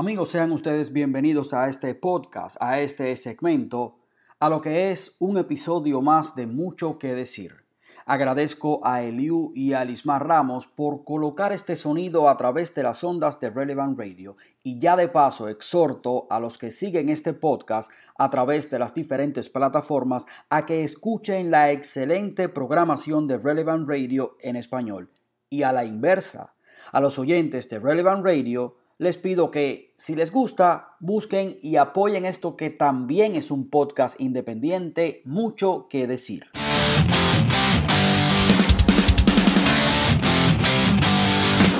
Amigos, sean ustedes bienvenidos a este podcast, a este segmento, a lo que es un episodio más de mucho que decir. Agradezco a Eliu y a Lismar Ramos por colocar este sonido a través de las ondas de Relevant Radio y ya de paso exhorto a los que siguen este podcast a través de las diferentes plataformas a que escuchen la excelente programación de Relevant Radio en español y a la inversa. A los oyentes de Relevant Radio les pido que si les gusta, busquen y apoyen esto que también es un podcast independiente, mucho que decir.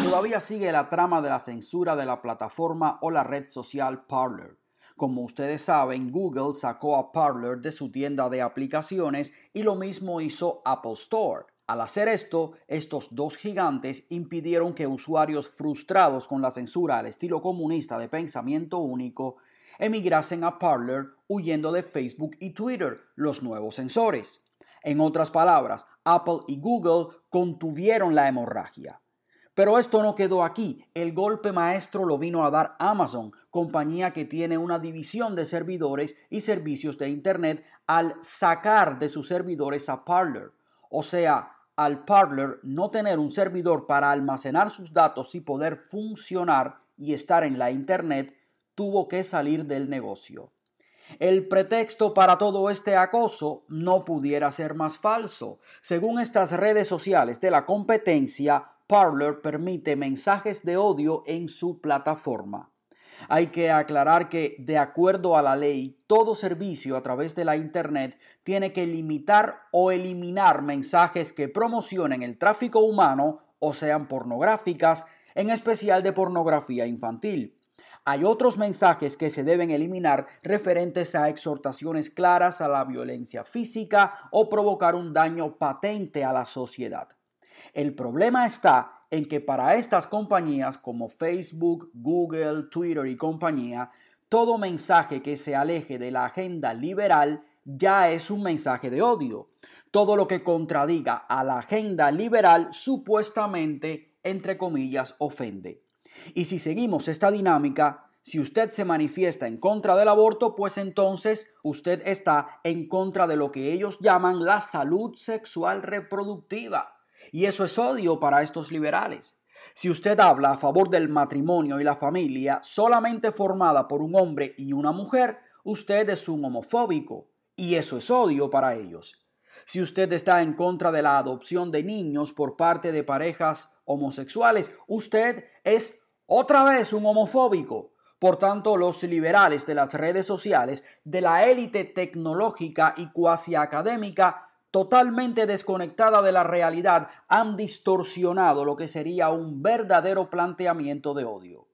Todavía sigue la trama de la censura de la plataforma o la red social Parler. Como ustedes saben, Google sacó a Parler de su tienda de aplicaciones y lo mismo hizo Apple Store. Al hacer esto, estos dos gigantes impidieron que usuarios frustrados con la censura al estilo comunista de pensamiento único emigrasen a Parler huyendo de Facebook y Twitter, los nuevos censores. En otras palabras, Apple y Google contuvieron la hemorragia. Pero esto no quedó aquí. El golpe maestro lo vino a dar Amazon, compañía que tiene una división de servidores y servicios de Internet, al sacar de sus servidores a Parler. O sea, al Parler no tener un servidor para almacenar sus datos y poder funcionar y estar en la Internet, tuvo que salir del negocio. El pretexto para todo este acoso no pudiera ser más falso. Según estas redes sociales de la competencia, Parler permite mensajes de odio en su plataforma. Hay que aclarar que, de acuerdo a la ley, todo servicio a través de la Internet tiene que limitar o eliminar mensajes que promocionen el tráfico humano o sean pornográficas, en especial de pornografía infantil. Hay otros mensajes que se deben eliminar referentes a exhortaciones claras a la violencia física o provocar un daño patente a la sociedad. El problema está en que para estas compañías como Facebook, Google, Twitter y compañía, todo mensaje que se aleje de la agenda liberal ya es un mensaje de odio. Todo lo que contradiga a la agenda liberal supuestamente, entre comillas, ofende. Y si seguimos esta dinámica, si usted se manifiesta en contra del aborto, pues entonces usted está en contra de lo que ellos llaman la salud sexual reproductiva. Y eso es odio para estos liberales. Si usted habla a favor del matrimonio y la familia solamente formada por un hombre y una mujer, usted es un homofóbico. Y eso es odio para ellos. Si usted está en contra de la adopción de niños por parte de parejas homosexuales, usted es otra vez un homofóbico. Por tanto, los liberales de las redes sociales, de la élite tecnológica y cuasi académica, totalmente desconectada de la realidad, han distorsionado lo que sería un verdadero planteamiento de odio.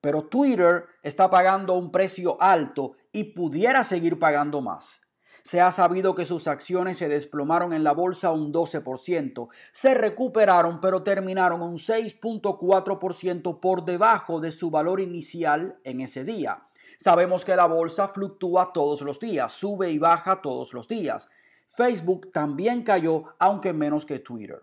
Pero Twitter está pagando un precio alto y pudiera seguir pagando más. Se ha sabido que sus acciones se desplomaron en la bolsa un 12%, se recuperaron pero terminaron un 6.4% por debajo de su valor inicial en ese día. Sabemos que la bolsa fluctúa todos los días, sube y baja todos los días. Facebook también cayó, aunque menos que Twitter.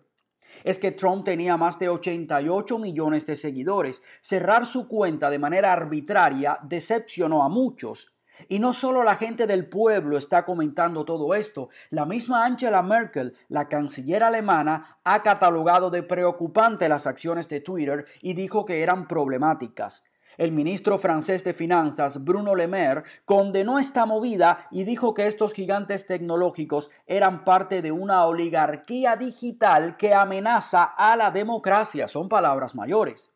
Es que Trump tenía más de 88 millones de seguidores. Cerrar su cuenta de manera arbitraria decepcionó a muchos. Y no solo la gente del pueblo está comentando todo esto, la misma Angela Merkel, la canciller alemana, ha catalogado de preocupante las acciones de Twitter y dijo que eran problemáticas. El ministro francés de Finanzas, Bruno Le Maire, condenó esta movida y dijo que estos gigantes tecnológicos eran parte de una oligarquía digital que amenaza a la democracia. Son palabras mayores.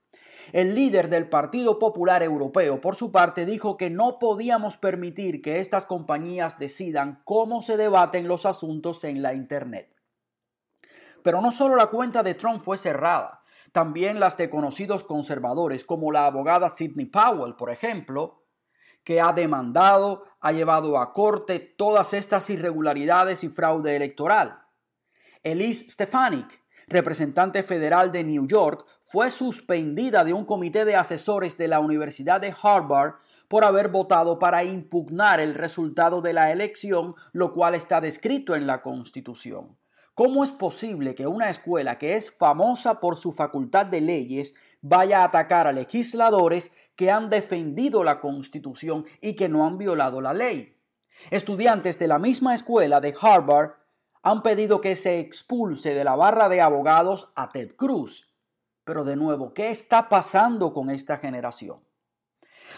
El líder del Partido Popular Europeo, por su parte, dijo que no podíamos permitir que estas compañías decidan cómo se debaten los asuntos en la Internet. Pero no solo la cuenta de Trump fue cerrada, también las de conocidos conservadores, como la abogada Sidney Powell, por ejemplo, que ha demandado, ha llevado a corte todas estas irregularidades y fraude electoral. Elise Stefanik, representante federal de New York, fue suspendida de un comité de asesores de la Universidad de Harvard por haber votado para impugnar el resultado de la elección, lo cual está descrito en la Constitución. ¿Cómo es posible que una escuela que es famosa por su facultad de leyes vaya a atacar a legisladores que han defendido la Constitución y que no han violado la ley. Estudiantes de la misma escuela de Harvard han pedido que se expulse de la barra de abogados a Ted Cruz. Pero de nuevo, ¿qué está pasando con esta generación?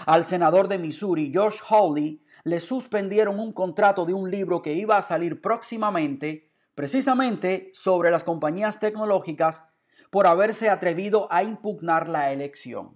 Al senador de Missouri, Josh Hawley, le suspendieron un contrato de un libro que iba a salir próximamente, precisamente sobre las compañías tecnológicas, por haberse atrevido a impugnar la elección.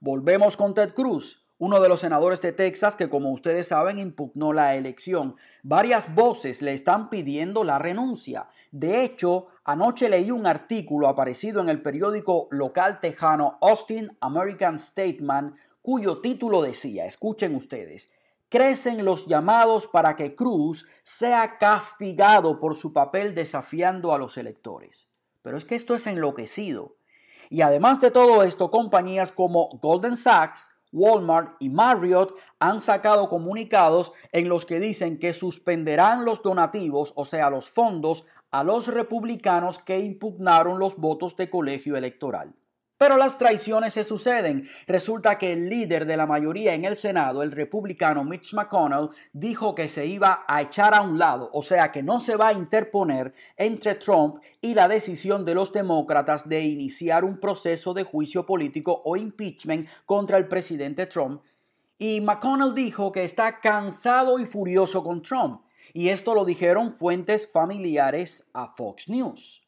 Volvemos con Ted Cruz, uno de los senadores de Texas que, como ustedes saben, impugnó la elección. Varias voces le están pidiendo la renuncia. De hecho, anoche leí un artículo aparecido en el periódico local tejano Austin American Statesman, cuyo título decía, escuchen ustedes, crecen los llamados para que Cruz sea castigado por su papel desafiando a los electores. Pero es que esto es enloquecido. Y además de todo esto, compañías como Golden Sachs, Walmart y Marriott han sacado comunicados en los que dicen que suspenderán los donativos, o sea, los fondos, a los republicanos que impugnaron los votos de colegio electoral. Pero las traiciones se suceden. Resulta que el líder de la mayoría en el Senado, el republicano Mitch McConnell, dijo que se iba a echar a un lado, o sea que no se va a interponer entre Trump y la decisión de los demócratas de iniciar un proceso de juicio político o impeachment contra el presidente Trump. Y McConnell dijo que está cansado y furioso con Trump. Y esto lo dijeron fuentes familiares a Fox News.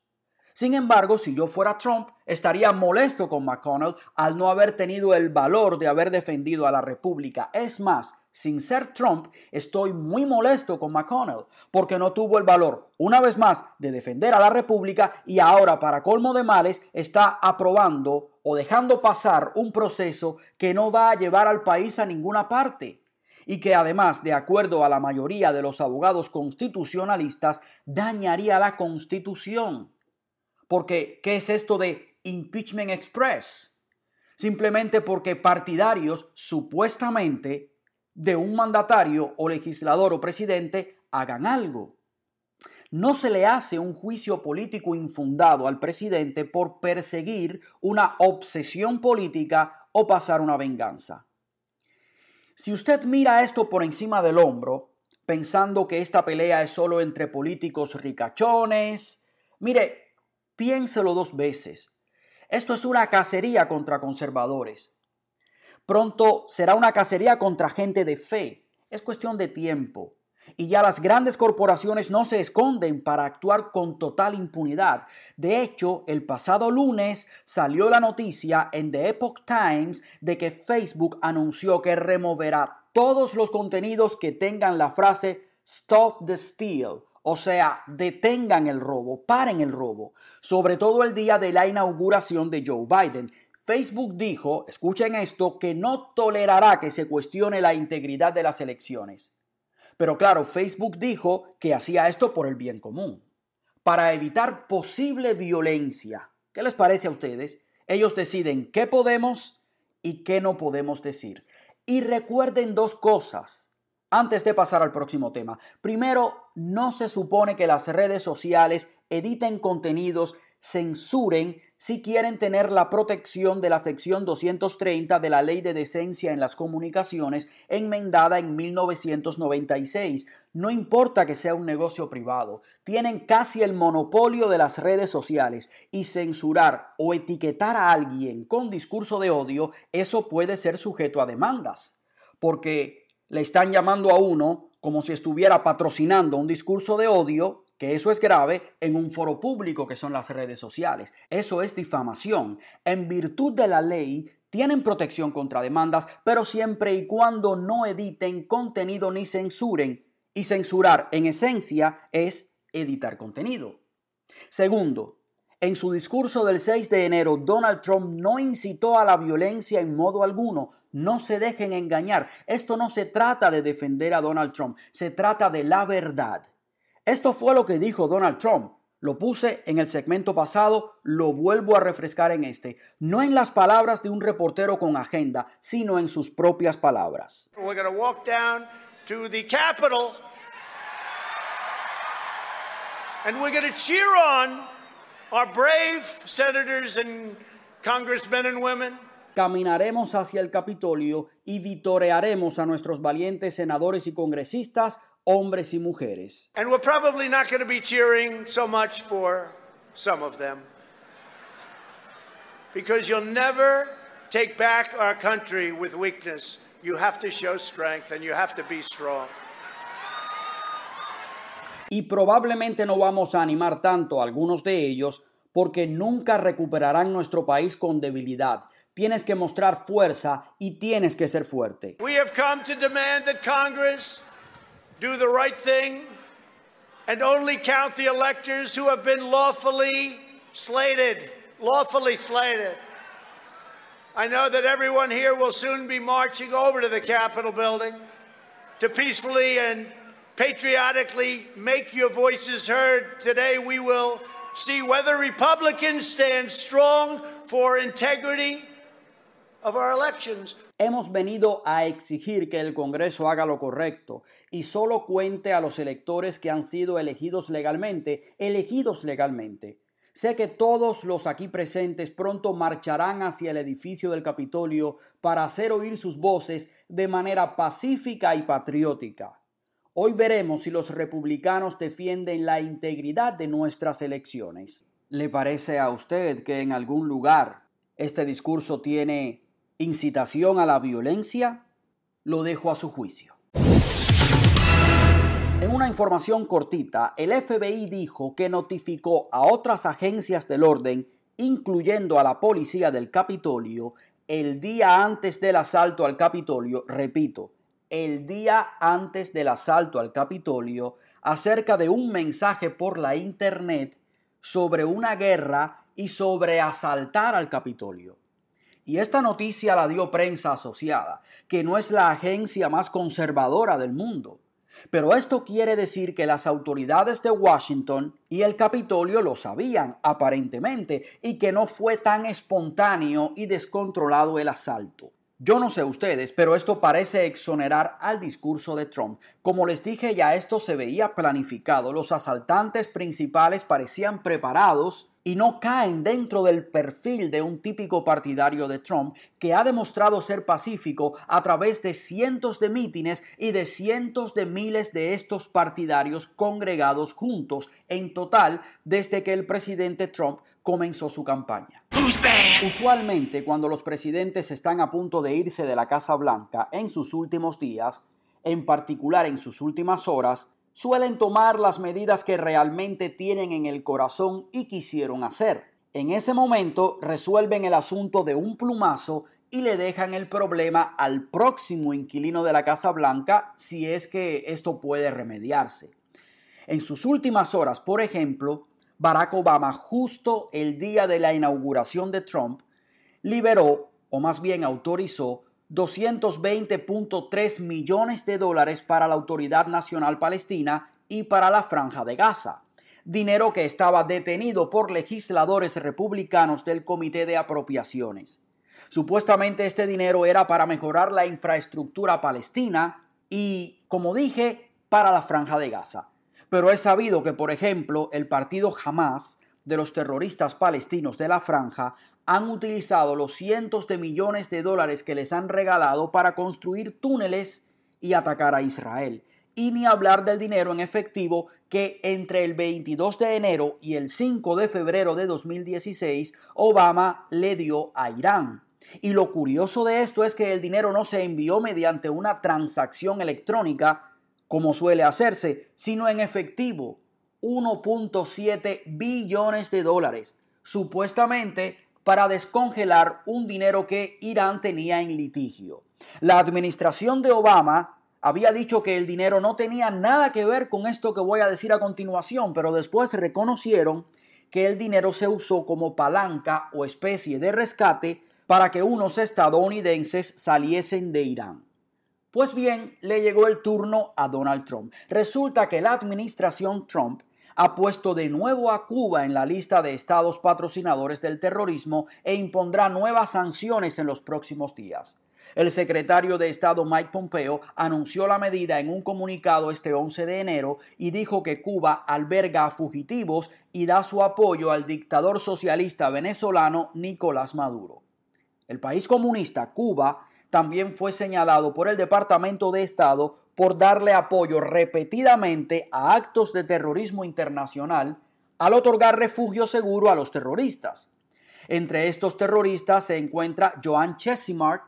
Sin embargo, si yo fuera Trump, estaría molesto con McConnell al no haber tenido el valor de haber defendido a la República. Es más, sin ser Trump, estoy muy molesto con McConnell porque no tuvo el valor, una vez más, de defender a la República y ahora, para colmo de males, está aprobando o dejando pasar un proceso que no va a llevar al país a ninguna parte y que además, de acuerdo a la mayoría de los abogados constitucionalistas, dañaría la constitución. Porque, ¿qué es esto de impeachment express? Simplemente porque partidarios supuestamente de un mandatario o legislador o presidente hagan algo. No se le hace un juicio político infundado al presidente por perseguir una obsesión política o pasar una venganza. Si usted mira esto por encima del hombro, pensando que esta pelea es solo entre políticos ricachones, mire, Piénselo dos veces. Esto es una cacería contra conservadores. Pronto será una cacería contra gente de fe. Es cuestión de tiempo. Y ya las grandes corporaciones no se esconden para actuar con total impunidad. De hecho, el pasado lunes salió la noticia en The Epoch Times de que Facebook anunció que removerá todos los contenidos que tengan la frase Stop the Steal o sea, detengan el robo, paren el robo, sobre todo el día de la inauguración de Joe Biden. Facebook dijo, escuchen esto, que no tolerará que se cuestione la integridad de las elecciones. Pero claro, Facebook dijo que hacía esto por el bien común, para evitar posible violencia. ¿Qué les parece a ustedes? Ellos deciden qué podemos y qué no podemos decir. Y recuerden dos cosas. Antes de pasar al próximo tema, primero, no se supone que las redes sociales editen contenidos, censuren si quieren tener la protección de la sección 230 de la Ley de Decencia en las Comunicaciones enmendada en 1996. No importa que sea un negocio privado, tienen casi el monopolio de las redes sociales y censurar o etiquetar a alguien con discurso de odio, eso puede ser sujeto a demandas. Porque le están llamando a uno como si estuviera patrocinando un discurso de odio, que eso es grave, en un foro público que son las redes sociales. Eso es difamación. En virtud de la ley, tienen protección contra demandas, pero siempre y cuando no editen contenido ni censuren. Y censurar, en esencia, es editar contenido. Segundo, en su discurso del 6 de enero, Donald Trump no incitó a la violencia en modo alguno. No se dejen engañar. Esto no se trata de defender a Donald Trump, se trata de la verdad. Esto fue lo que dijo Donald Trump. Lo puse en el segmento pasado, lo vuelvo a refrescar en este. No en las palabras de un reportero con agenda, sino en sus propias palabras. We're going to walk down to the Capitol and we're going to cheer on our brave senators and congressmen and women caminaremos hacia el Capitolio y vitorearemos a nuestros valientes senadores y congresistas, hombres y mujeres. And we're probably not going to be cheering so much for some of them. Because you'll never take back our country with weakness. You have to show strength and you have to be strong. Y probablemente no vamos a animar tanto a algunos de ellos porque nunca recuperarán nuestro país con debilidad. Tienes que mostrar fuerza y tienes que ser fuerte. We have come to demand that Congress do the right thing and only count the electors who have been lawfully slated. Lawfully slated. I know that everyone here will soon be marching over to the Capitol building to peacefully and patriotically make your voices heard. Today we will see whether Republicans stand strong for integrity of our elections. Hemos venido a exigir que el Congreso haga lo correcto y solo cuente a los electores que han sido elegidos legalmente, elegidos legalmente. Sé que todos los aquí presentes pronto marcharán hacia el edificio del Capitolio para hacer oír sus voces de manera pacífica y patriótica. Hoy veremos si los republicanos defienden la integridad de nuestras elecciones. ¿Le parece a usted que en algún lugar este discurso tiene incitación a la violencia? Lo dejo a su juicio. En una información cortita, el FBI dijo que notificó a otras agencias del orden, incluyendo a la policía del Capitolio, el día antes del asalto al Capitolio, repito, el día antes del asalto al Capitolio, acerca de un mensaje por la Internet sobre una guerra y sobre asaltar al Capitolio. Y esta noticia la dio prensa asociada, que no es la agencia más conservadora del mundo. Pero esto quiere decir que las autoridades de Washington y el Capitolio lo sabían, aparentemente, y que no fue tan espontáneo y descontrolado el asalto. Yo no sé ustedes, pero esto parece exonerar al discurso de Trump. Como les dije, ya esto se veía planificado. Los asaltantes principales parecían preparados y no caen dentro del perfil de un típico partidario de Trump que ha demostrado ser pacífico a través de cientos de mítines y de cientos de miles de estos partidarios congregados juntos en total desde que el presidente Trump comenzó su campaña. Usualmente cuando los presidentes están a punto de irse de la Casa Blanca en sus últimos días, en particular en sus últimas horas, suelen tomar las medidas que realmente tienen en el corazón y quisieron hacer. En ese momento resuelven el asunto de un plumazo y le dejan el problema al próximo inquilino de la Casa Blanca si es que esto puede remediarse. En sus últimas horas, por ejemplo, Barack Obama, justo el día de la inauguración de Trump, liberó, o más bien autorizó, 220.3 millones de dólares para la Autoridad Nacional Palestina y para la Franja de Gaza, dinero que estaba detenido por legisladores republicanos del Comité de Apropiaciones. Supuestamente este dinero era para mejorar la infraestructura palestina y, como dije, para la Franja de Gaza. Pero es sabido que, por ejemplo, el partido Hamas de los terroristas palestinos de la franja han utilizado los cientos de millones de dólares que les han regalado para construir túneles y atacar a Israel. Y ni hablar del dinero en efectivo que entre el 22 de enero y el 5 de febrero de 2016 Obama le dio a Irán. Y lo curioso de esto es que el dinero no se envió mediante una transacción electrónica, como suele hacerse, sino en efectivo, 1.7 billones de dólares, supuestamente para descongelar un dinero que Irán tenía en litigio. La administración de Obama había dicho que el dinero no tenía nada que ver con esto que voy a decir a continuación, pero después reconocieron que el dinero se usó como palanca o especie de rescate para que unos estadounidenses saliesen de Irán. Pues bien, le llegó el turno a Donald Trump. Resulta que la administración Trump ha puesto de nuevo a Cuba en la lista de estados patrocinadores del terrorismo e impondrá nuevas sanciones en los próximos días. El secretario de Estado Mike Pompeo anunció la medida en un comunicado este 11 de enero y dijo que Cuba alberga a fugitivos y da su apoyo al dictador socialista venezolano Nicolás Maduro. el país comunista, Cuba, también fue señalado por el Departamento de Estado por darle apoyo repetidamente a actos de terrorismo internacional al otorgar refugio seguro a los terroristas. Entre estos terroristas se encuentra Joan Chesimard,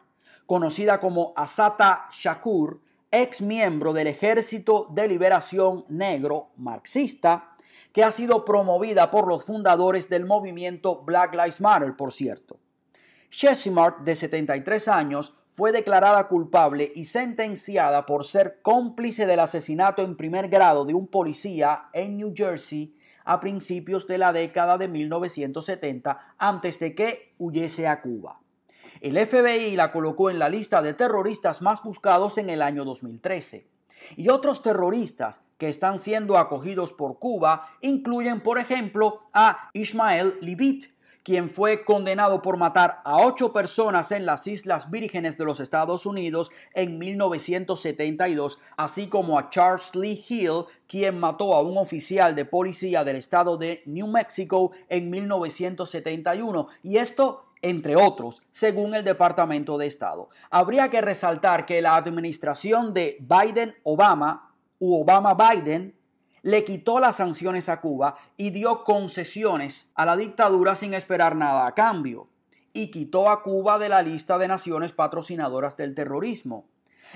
conocida como Asata Shakur, ex miembro del Ejército de Liberación Negro marxista, que ha sido promovida por los fundadores del movimiento Black Lives Matter, por cierto. Chesimard, de 73 años, fue declarada culpable y sentenciada por ser cómplice del asesinato en primer grado de un policía en New Jersey a principios de la década de 1970 antes de que huyese a Cuba. El FBI la colocó en la lista de terroristas más buscados en el año 2013. Y otros terroristas que están siendo acogidos por Cuba incluyen, por ejemplo, a Ismael Libit, quien fue condenado por matar a ocho personas en las Islas Vírgenes de los Estados Unidos en 1972, así como a Charles Lee Hill, quien mató a un oficial de policía del estado de New Mexico en 1971. Y esto entre otros, según el Departamento de Estado. Habría que resaltar que la administración de Biden-Obama u Obama-Biden le quitó las sanciones a Cuba y dio concesiones a la dictadura sin esperar nada a cambio, y quitó a Cuba de la lista de naciones patrocinadoras del terrorismo.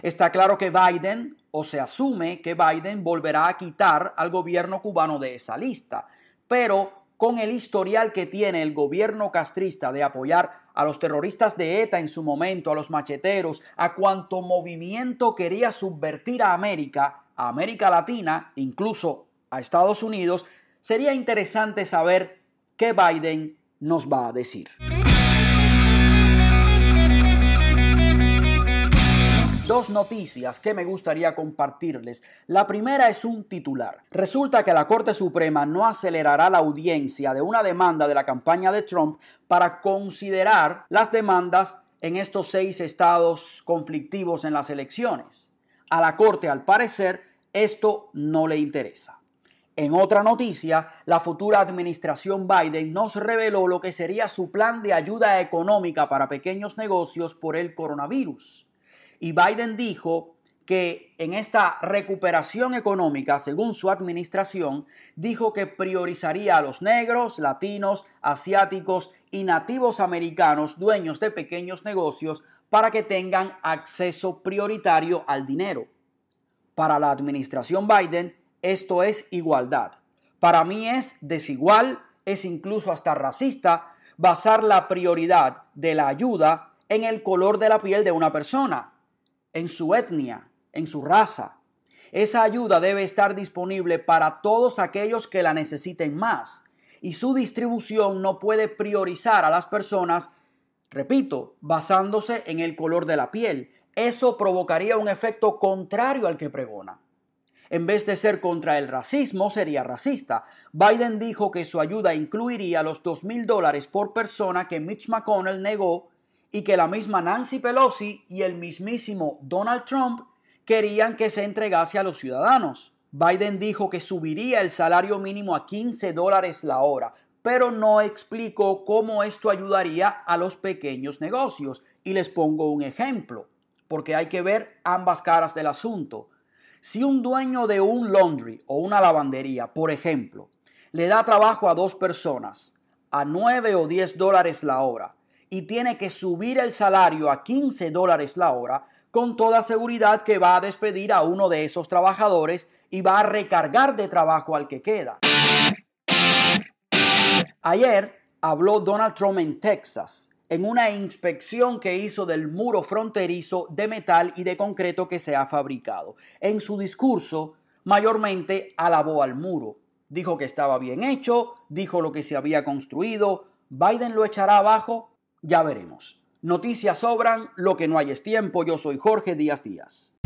Está claro que Biden, o se asume que Biden volverá a quitar al gobierno cubano de esa lista, pero con el historial que tiene el gobierno castrista de apoyar a los terroristas de ETA en su momento, a los macheteros, a cuanto movimiento quería subvertir a América, a América Latina, incluso a Estados Unidos, sería interesante saber qué Biden nos va a decir. Dos noticias que me gustaría compartirles. La primera es un titular. Resulta que la Corte Suprema no acelerará la audiencia de una demanda de la campaña de Trump para considerar las demandas en estos seis estados conflictivos en las elecciones. A la Corte, al parecer, esto no le interesa. En otra noticia, la futura administración Biden nos reveló lo que sería su plan de ayuda económica para pequeños negocios por el coronavirus. Y Biden dijo que en esta recuperación económica, según su administración, dijo que priorizaría a los negros, latinos, asiáticos y nativos americanos dueños de pequeños negocios para que tengan acceso prioritario al dinero. Para la administración Biden, esto es igualdad. Para mí es desigual, es incluso hasta racista basar la prioridad de la ayuda en el color de la piel de una persona, en su etnia, en su raza. Esa ayuda debe estar disponible para todos aquellos que la necesiten más y su distribución no puede priorizar a las personas, repito, basándose en el color de la piel, eso provocaría un efecto contrario al que pregona. En vez de ser contra el racismo, sería racista. Biden dijo que su ayuda incluiría los dos mil dólares por persona que Mitch McConnell negó y que la misma Nancy Pelosi y el mismísimo Donald Trump querían que se entregase a los ciudadanos. Biden dijo que subiría el salario mínimo a 15 dólares la hora, pero no explicó cómo esto ayudaría a los pequeños negocios. Y les pongo un ejemplo porque hay que ver ambas caras del asunto. Si un dueño de un laundry o una lavandería, por ejemplo, le da trabajo a dos personas a 9 o 10 dólares la hora y tiene que subir el salario a 15 dólares la hora, con toda seguridad que va a despedir a uno de esos trabajadores y va a recargar de trabajo al que queda. Ayer habló Donald Trump en Texas en una inspección que hizo del muro fronterizo de metal y de concreto que se ha fabricado. En su discurso, mayormente alabó al muro. Dijo que estaba bien hecho, dijo lo que se había construido. ¿Biden lo echará abajo? Ya veremos. Noticias sobran, lo que no hay es tiempo. Yo soy Jorge Díaz Díaz.